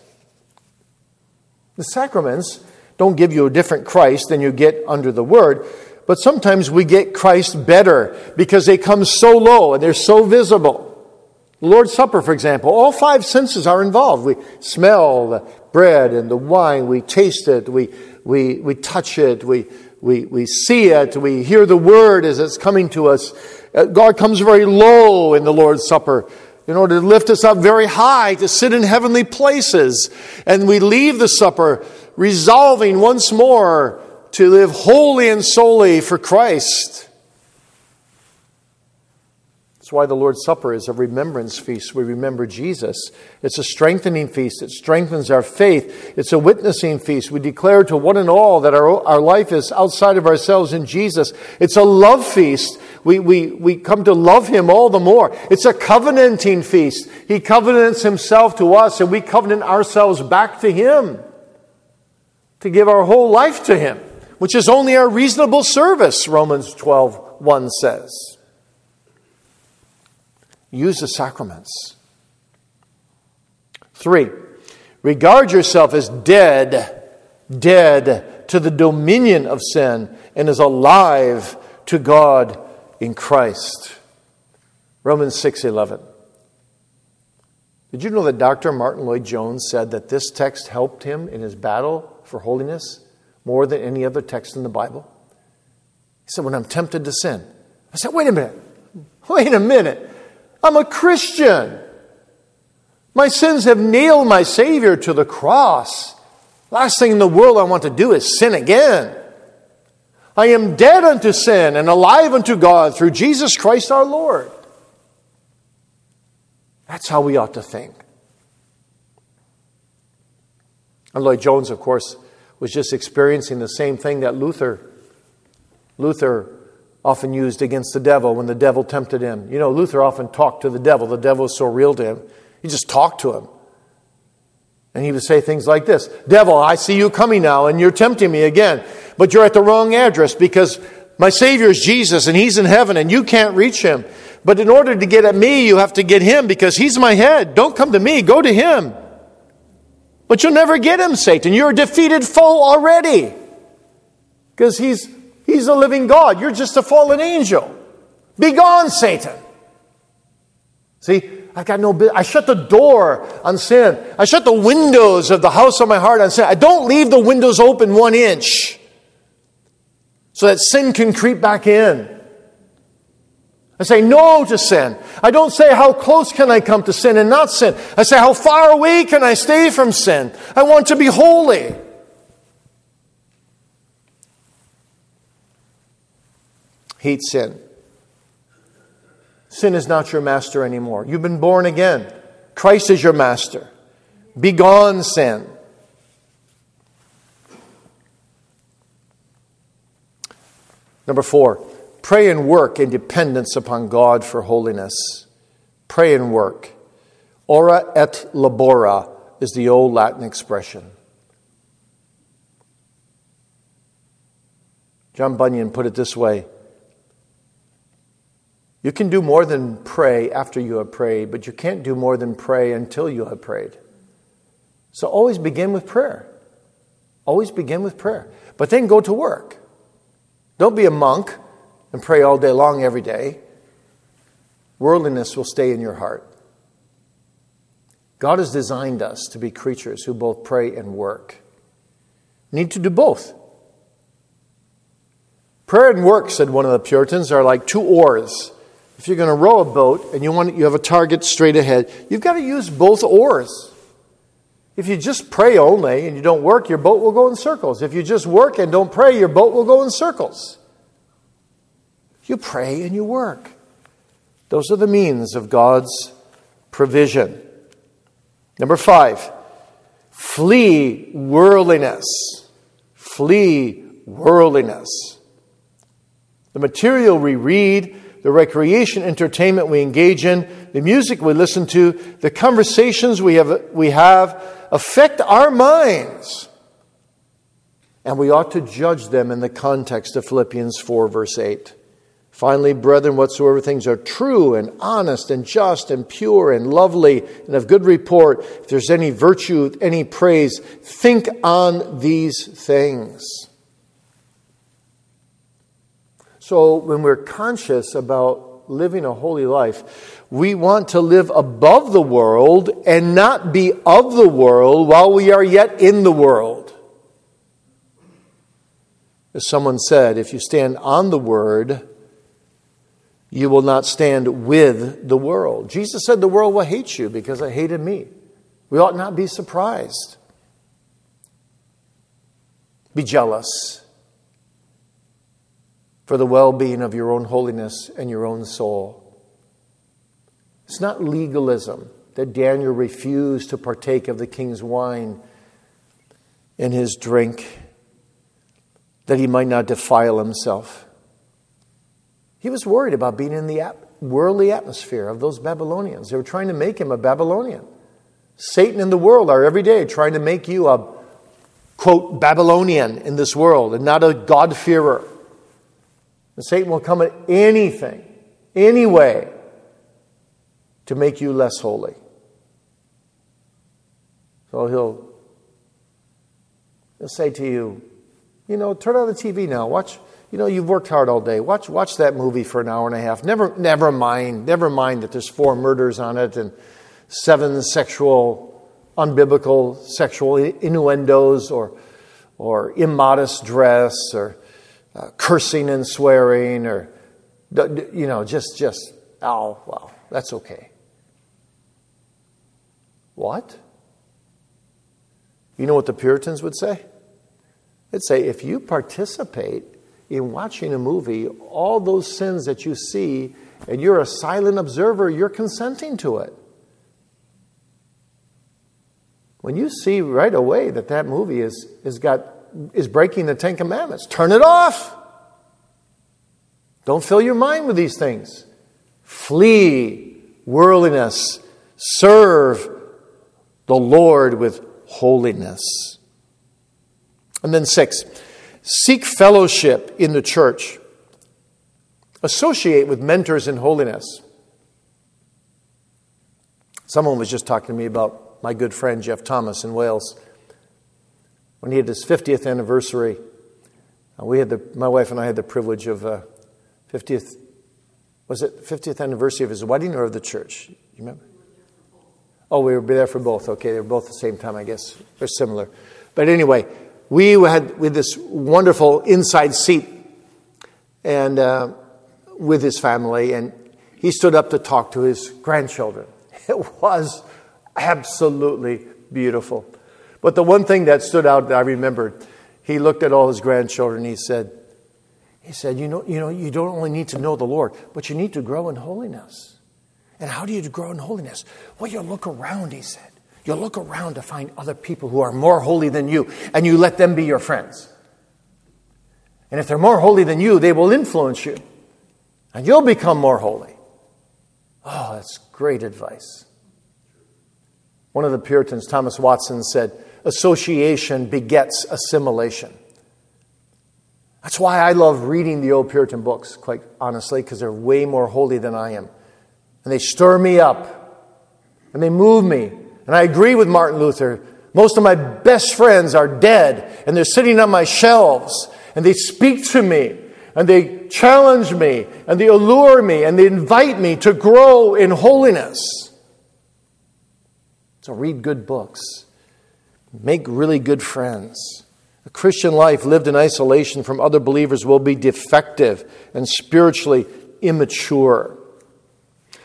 The sacraments don't give you a different Christ than you get under the Word, but sometimes we get Christ better because they come so low and they're so visible. The Lord's Supper, for example, all five senses are involved. We smell the bread and the wine, we taste it, we, we, we touch it, we, we, we see it, we hear the word as it's coming to us. Uh, God comes very low in the Lord's Supper in order to lift us up very high to sit in heavenly places. And we leave the supper resolving once more to live wholly and solely for Christ why the Lord's Supper is a remembrance feast. We remember Jesus. It's a strengthening feast. It strengthens our faith. It's a witnessing feast. We declare to one and all that our, our life is outside of ourselves in Jesus. It's a love feast. We, we, we come to love Him all the more. It's a covenanting feast. He covenants Himself to us, and we covenant ourselves back to Him to give our whole life to Him, which is only our reasonable service, Romans 12 1 says. Use the sacraments. Three, regard yourself as dead, dead to the dominion of sin, and as alive to God in Christ. Romans 6:11. Did you know that Dr. Martyn Lloyd-Jones said that this text helped him in his battle for holiness more than any other text in the Bible? He said, When I'm tempted to sin, I said, Wait a minute, wait a minute. I'm a Christian. My sins have nailed my Savior to the cross. Last thing in the world I want to do is sin again. I am dead unto sin and alive unto God through Jesus Christ our Lord. That's how we ought to think. And Lloyd-Jones, of course, was just experiencing the same thing that Luther Luther often used against the devil when the devil tempted him. You know, Luther often talked to the devil. The devil was so real to him. He just talked to him. And he would say things like this Devil, I see you coming now, and you're tempting me again. But you're at the wrong address because my Savior is Jesus, and He's in heaven, and you can't reach Him. But in order to get at me, you have to get Him because He's my head. Don't come to me, go to Him. But you'll never get Him, Satan. You're a defeated foe already because He's He's a living God. You're just a fallen angel. Be gone, Satan. See, I've got no I shut the door on sin. I shut the windows of the house of my heart on sin. I don't leave the windows open one inch so that sin can creep back in. I say no to sin. I don't say how close can I come to sin and not sin. I say how far away can I stay from sin. I want to be holy. Hate sin. Sin is not your master anymore. You've been born again. Christ is your master. Begone sin. Number four, pray and work in dependence upon God for holiness. Pray and work. Ora et labora is the old Latin expression. John Bunyan put it this way You can do more than pray after you have prayed, but you can't do more than pray until you have prayed. So always begin with prayer. Always begin with prayer. But then go to work. Don't be a monk and pray all day long every day. Worldliness will stay in your heart. God has designed us to be creatures who both pray and work. Need to do both. Prayer and work, said one of the Puritans, are like two oars. If you're going to row a boat and you want you have a target straight ahead, you've got to use both oars. If you just pray only and you don't work, your boat will go in circles. If you just work and don't pray, your boat will go in circles. You pray and you work. Those are the means of God's provision. Number five, flee worldliness. Flee worldliness. The material we read, the recreation, entertainment we engage in, the music we listen to, the conversations we have, we have affect our minds. And we ought to judge them in the context of Philippians 4, verse 8. Finally, brethren, whatsoever things are true and honest and just and pure and lovely and of good report, if there's any virtue, any praise, think on these things. So, when we're conscious about living a holy life, we want to live above the world and not be of the world while we are yet in the world. As someone said, if you stand on the word, you will not stand with the world. Jesus said, The world will hate you because I hated me. We ought not be surprised. Be jealous for the well being of your own holiness and your own soul. It's not legalism that Daniel refused to partake of the king's wine and his drink that he might not defile himself. He was worried about being in the worldly atmosphere of those Babylonians. They were trying to make him a Babylonian. Satan and the world are every day trying to make you a, quote, Babylonian in this world and not a God-fearer. And Satan will come at anything, any way, to make you less holy. So he'll, he'll say to you, you know, turn on the TV now. Watch, you know, you've worked hard all day. Watch, watch that movie for an hour and a half. Never, never mind, never mind that there's four murders on it and seven sexual, unbiblical sexual innuendos or, or immodest dress or uh, cursing and swearing or, you know, just, just, oh, well, that's okay. What? You know what the Puritans would say? They'd say if you participate in watching a movie, all those sins that you see, and you're a silent observer, you're consenting to it. When you see right away that that movie is, is, got, is breaking the Ten Commandments, turn it off. Don't fill your mind with these things. Flee worldliness. Serve the Lord with holiness. And then, six, seek fellowship in the church. Associate with mentors in holiness. Someone was just talking to me about my good friend Geoff Thomas in Wales. When he had his 50th anniversary, uh, we had the, my wife and I had the privilege of uh, 50th, was it 50th anniversary of his wedding or of the church? You remember? Oh, we were there for both. Okay, they were both the same time, I guess. They're similar. But anyway, we had, with this wonderful inside seat and uh, with his family, and he stood up to talk to his grandchildren. It was absolutely beautiful. But the one thing that stood out that I remembered, he looked at all his grandchildren he said, He said, you know, you know, you don't only need to know the Lord, but you need to grow in holiness. And how do you grow in holiness? Well, you look around, he said. You look around to find other people who are more holy than you, and you let them be your friends. And if they're more holy than you, they will influence you, and you'll become more holy. Oh, that's great advice. One of the Puritans, Thomas Watson, said, Association begets assimilation. That's why I love reading the old Puritan books, quite honestly, because they're way more holy than I am. And they stir me up, and they move me. And I agree with Martin Luther. Most of my best friends are dead, and they're sitting on my shelves, and they speak to me, and they challenge me, and they allure me, and they invite me to grow in holiness. So read good books, make really good friends. A Christian life lived in isolation from other believers will be defective and spiritually immature.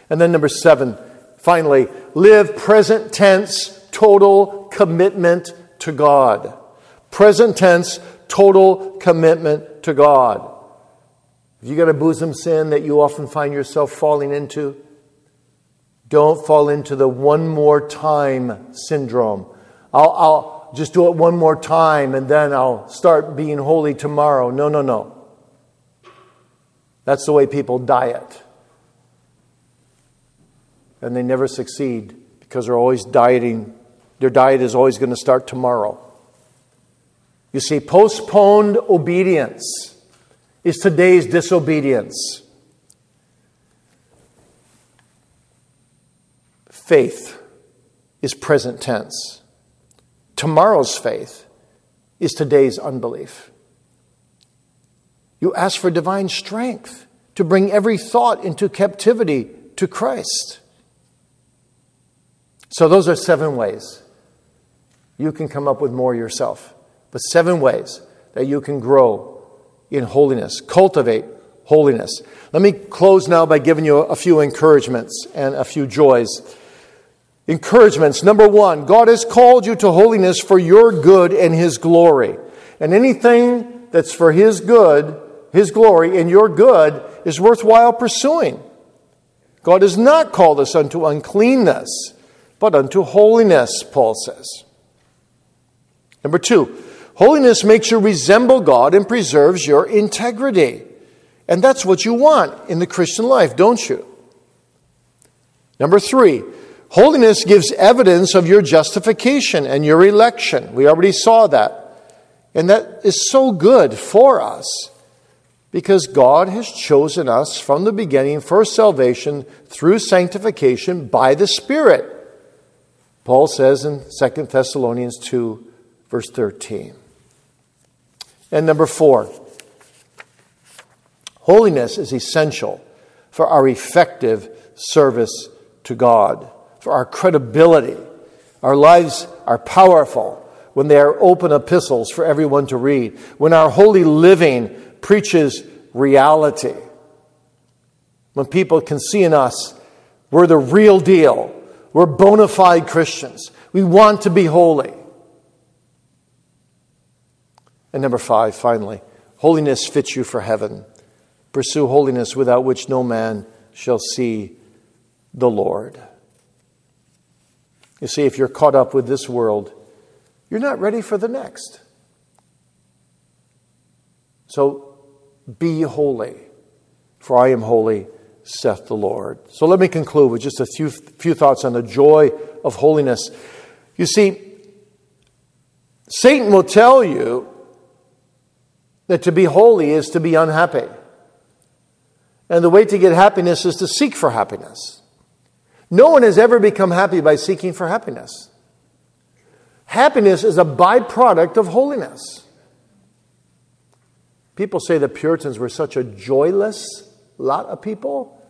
And then, number seven, finally, live present tense, total commitment to God. Present tense, total commitment to God. If you got a bosom sin that you often find yourself falling into, don't fall into the one more time syndrome. I'll, I'll just do it one more time and then I'll start being holy tomorrow. No, no, no. That's the way people diet. And they never succeed because they're always dieting. Their diet is always going to start tomorrow. You see, postponed obedience is today's disobedience. Faith is present tense. Tomorrow's faith is today's unbelief. You ask for divine strength to bring every thought into captivity to Christ. So, those are seven ways. You can come up with more yourself, but seven ways that you can grow in holiness, cultivate holiness. Let me close now by giving you a few encouragements and a few joys Encouragements. Number one, God has called you to holiness for your good and His glory. And anything that's for His good, His glory, and your good is worthwhile pursuing. God has not called us unto uncleanness, but unto holiness, Paul says. Number two, holiness makes you resemble God and preserves your integrity. And that's what you want in the Christian life, don't you? Number three, Holiness gives evidence of your justification and your election. We already saw that. And that is so good for us because God has chosen us from the beginning for salvation through sanctification by the Spirit. Paul says in 2 Thessalonians 2, verse 13. And number four, holiness is essential for our effective service to God for our credibility. Our lives are powerful when they are open epistles for everyone to read, when our holy living preaches reality, when people can see in us we're the real deal, we're bona fide Christians, we want to be holy. And number five, finally, holiness fits you for heaven. Pursue holiness without which no man shall see the Lord. You see, if you're caught up with this world, you're not ready for the next. So be holy, for I am holy, saith the Lord. So let me conclude with just a few, few thoughts on the joy of holiness. You see, Satan will tell you that to be holy is to be unhappy. And the way to get happiness is to seek for happiness. No one has ever become happy by seeking for happiness. Happiness is a byproduct of holiness. People say the Puritans were such a joyless lot of people.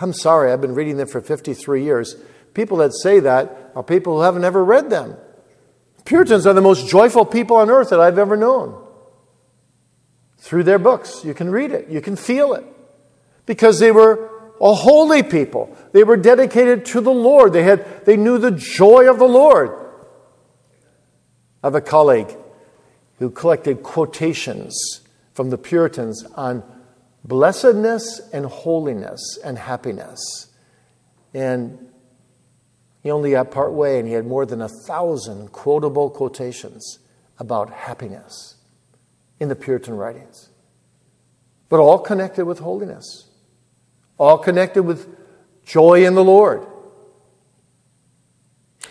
I'm sorry, I've been reading them for 53 years. People that say that are people who haven't ever read them. Puritans are the most joyful people on earth that I've ever known. Through their books, you can read it, you can feel it. Because they were a holy people. They were dedicated to the Lord. They, had, they knew the joy of the Lord. I have a colleague who collected quotations from the Puritans on blessedness and holiness and happiness. And he only got part way, and he had more than a thousand quotable quotations about happiness in the Puritan writings. But all connected with holiness, all connected with joy in the Lord.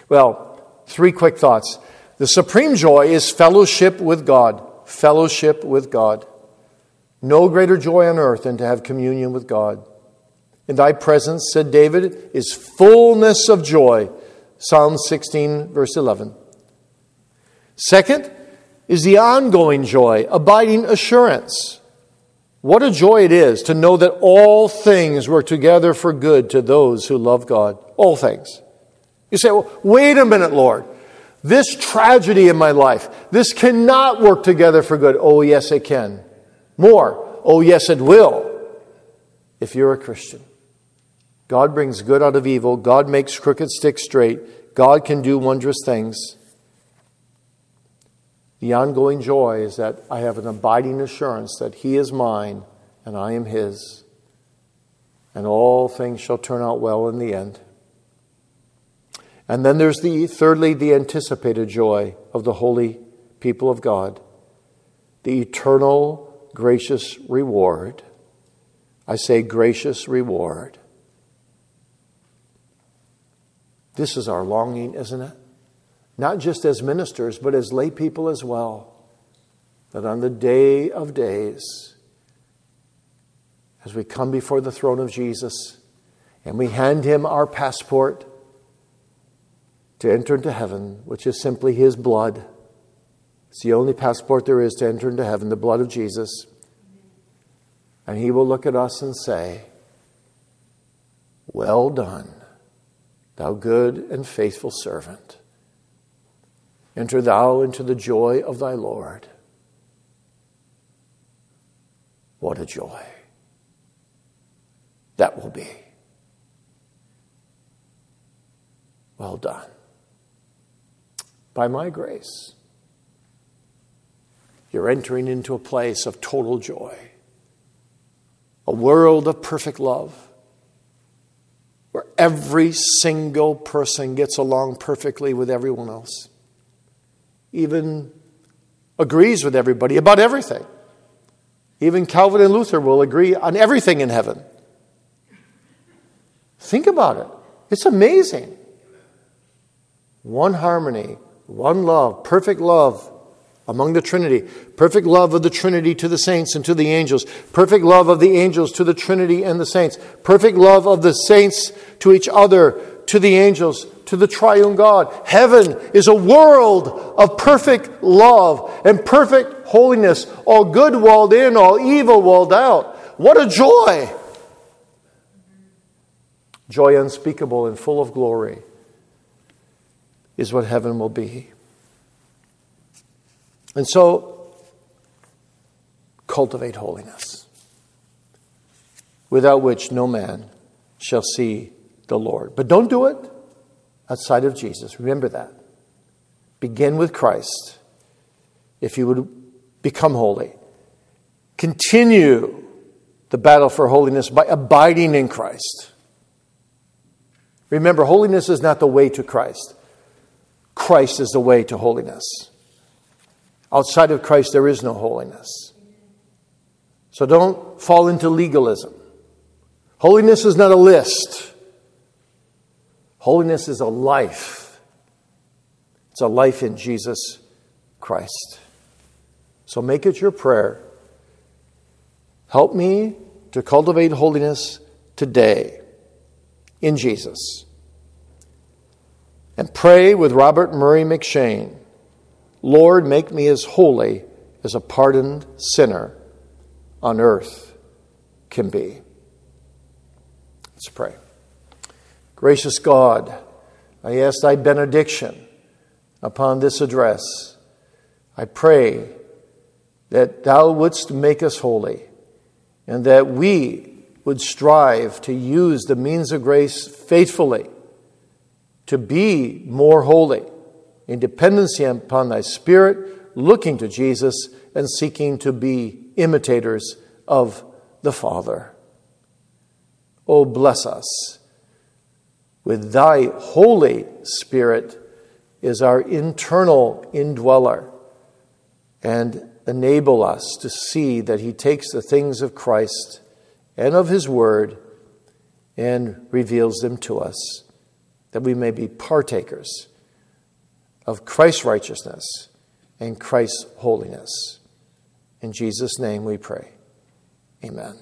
Well, three quick thoughts. The supreme joy is fellowship with God. Fellowship with God. No greater joy on earth than to have communion with God. In thy presence, said David, is fullness of joy. Psalm 16, verse 11. Second is the ongoing joy, abiding assurance. What a joy it is to know that all things work together for good to those who love God. All things. You say, well, wait a minute, Lord. This tragedy in my life, this cannot work together for good. Oh, yes, it can. More. Oh, yes, it will. If you're a Christian. God brings good out of evil. God makes crooked sticks straight. God can do wondrous things. The ongoing joy is that I have an abiding assurance that He is mine and I am His, and all things shall turn out well in the end. And then there's the thirdly, the anticipated joy of the holy people of God, the eternal gracious reward. I say gracious reward. This is our longing, isn't it? Not just as ministers, but as lay people as well. That on the day of days, as we come before the throne of Jesus and we hand him our passport, to enter into heaven, which is simply His blood. It's the only passport there is to enter into heaven, the blood of Jesus. And He will look at us and say, Well done, thou good and faithful servant. Enter thou into the joy of thy Lord. What a joy that will be. Well done by my grace. You're entering into a place of total joy, a world of perfect love, where every single person gets along perfectly with everyone else, even agrees with everybody about everything. Even Calvin and Luther will agree on everything in heaven. Think about it. It's amazing. One harmony, one love, perfect love among the Trinity, perfect love of the Trinity to the saints and to the angels, perfect love of the angels to the Trinity and the saints, perfect love of the saints to each other, to the angels, to the triune God. Heaven is a world of perfect love and perfect holiness, all good walled in, all evil walled out. What a joy! Joy unspeakable and full of glory is what heaven will be. And so, cultivate holiness, without which no man shall see the Lord. But don't do it outside of Jesus. Remember that. Begin with Christ if you would become holy. Continue the battle for holiness by abiding in Christ. Remember, holiness is not the way to Christ. Christ is the way to holiness. Outside of Christ, there is no holiness. So don't fall into legalism. Holiness is not a list, holiness is a life. It's a life in Jesus Christ. So make it your prayer. Help me to cultivate holiness today in Jesus and pray with Robert Murray M'Cheyne Lord, make me as holy as a pardoned sinner on earth can be. Let's pray. Gracious God, I ask thy benediction upon this address. I pray that thou wouldst make us holy and that we would strive to use the means of grace faithfully to be more holy in dependency upon thy Spirit, looking to Jesus and seeking to be imitators of the Father. Oh, bless us. With thy Holy Spirit is our internal indweller, and enable us to see that he takes the things of Christ and of his word and reveals them to us, that we may be partakers of Christ's righteousness and Christ's holiness. In Jesus' name we pray. Amen.